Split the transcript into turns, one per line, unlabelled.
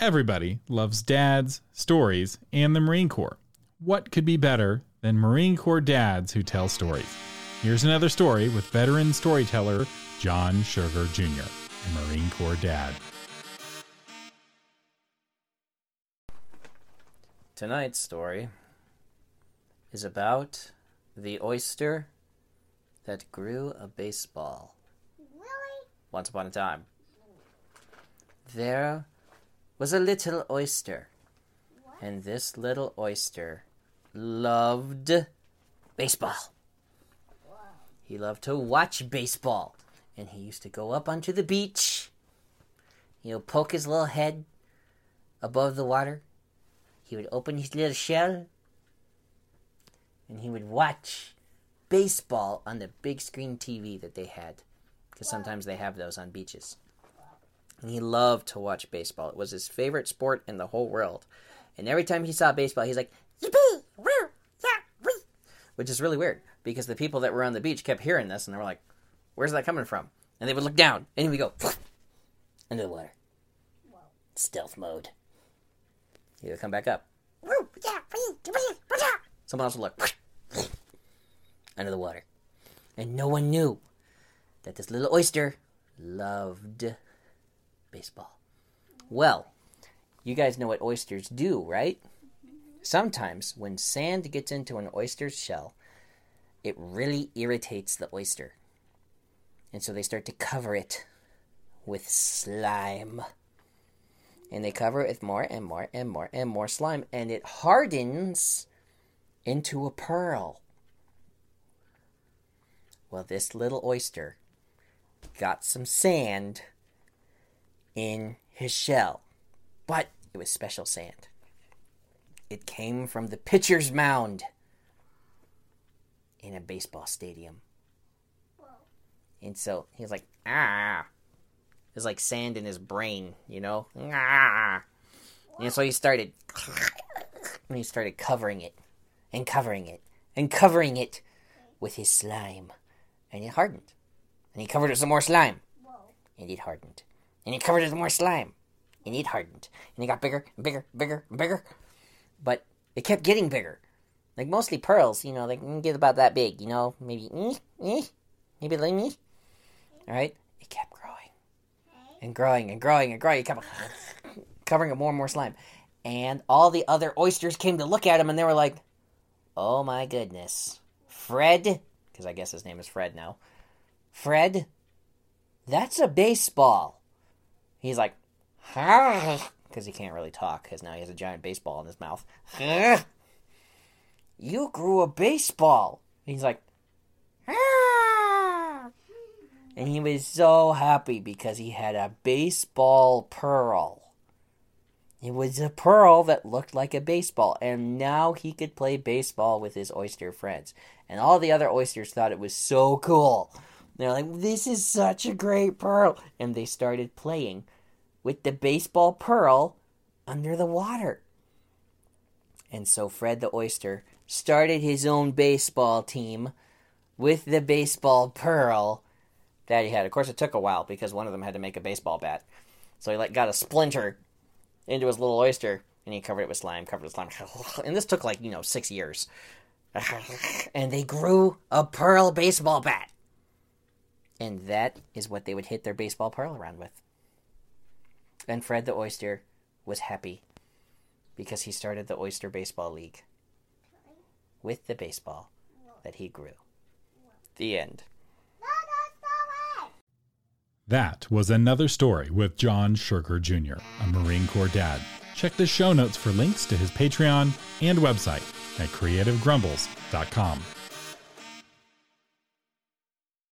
Everybody loves dads, stories, and the Marine Corps. What could be better than Marine Corps dads who tell stories? Here's another story with veteran storyteller John Sugar Jr., a Marine Corps dad.
Tonight's story is about the oyster that grew a baseball.
Really?
Once upon a time, there was a little oyster, and this little oyster loved baseball. He loved to watch baseball, and he used to go up onto the beach, you know, poke his little head above the water. He would open his little shell, and he would watch baseball on the big screen TV that they had, because sometimes they have those on beaches. And he loved to watch baseball. It was his favorite sport in the whole world. And every time he saw baseball, he's like, Yippee! Woo! Yeah! Wee! Which is really weird because the people that were on the beach kept hearing this and they were like, Where's that coming from? And they would look down and he would go under the water. Stealth mode. He would come back up.
Woo! Yeah! Wee! Wee!
Someone else would look under the water. And no one knew that this little oyster loved baseball. Well, you guys know what oysters do, right? Sometimes when sand gets into an oyster's shell, it really irritates the oyster. And so they start to cover it with slime. And they cover it with more and more and more and more slime, and it hardens into a pearl. Well, this little oyster got some sand in his shell, but it was special sand. It came from the pitcher's mound in a baseball stadium. And so he was like, ah. It was like sand in his brain, you know? Ah. And so he started, and he started covering it, and covering it, and covering it with his slime. And it hardened. And he covered it with some more slime. And it hardened. And he covered it with more slime. And it hardened. And it got bigger and bigger, and bigger and bigger. But it kept getting bigger. Like mostly pearls, you know, they can get about that big, you know, maybe, eh, eh, maybe like me. All right? It kept growing and growing and growing and growing. It kept covering it more and more slime. And all the other oysters came to look at him and they were like, oh my goodness. Fred, because I guess his name is Fred now. Fred, that's a baseball. He's like, because he can't really talk because now he has a giant baseball in his mouth. You grew a baseball. He's like, and he was so happy because he had a baseball pearl. It was a pearl that looked like a baseball, and now he could play baseball with his oyster friends. And all the other oysters thought it was so cool. They're like, this is such a great pearl. And they started playing with the baseball pearl under the water. And so Fred the oyster started his own baseball team with the baseball pearl that he had. Of course, it took a while because one of them had to make a baseball bat. So he like got a splinter into his little oyster and he covered it with slime, covered it with slime. And this took like, you know, six years. And they grew a pearl baseball bat. And that is what they would hit their baseball pearl around with. And Fred the oyster was happy because he started the Oyster Baseball League with the baseball that he grew. The end.
That was another story with John Sugar Jr., a Marine Corps dad. Check the show notes for links to his Patreon and website at creativegrumbles.com.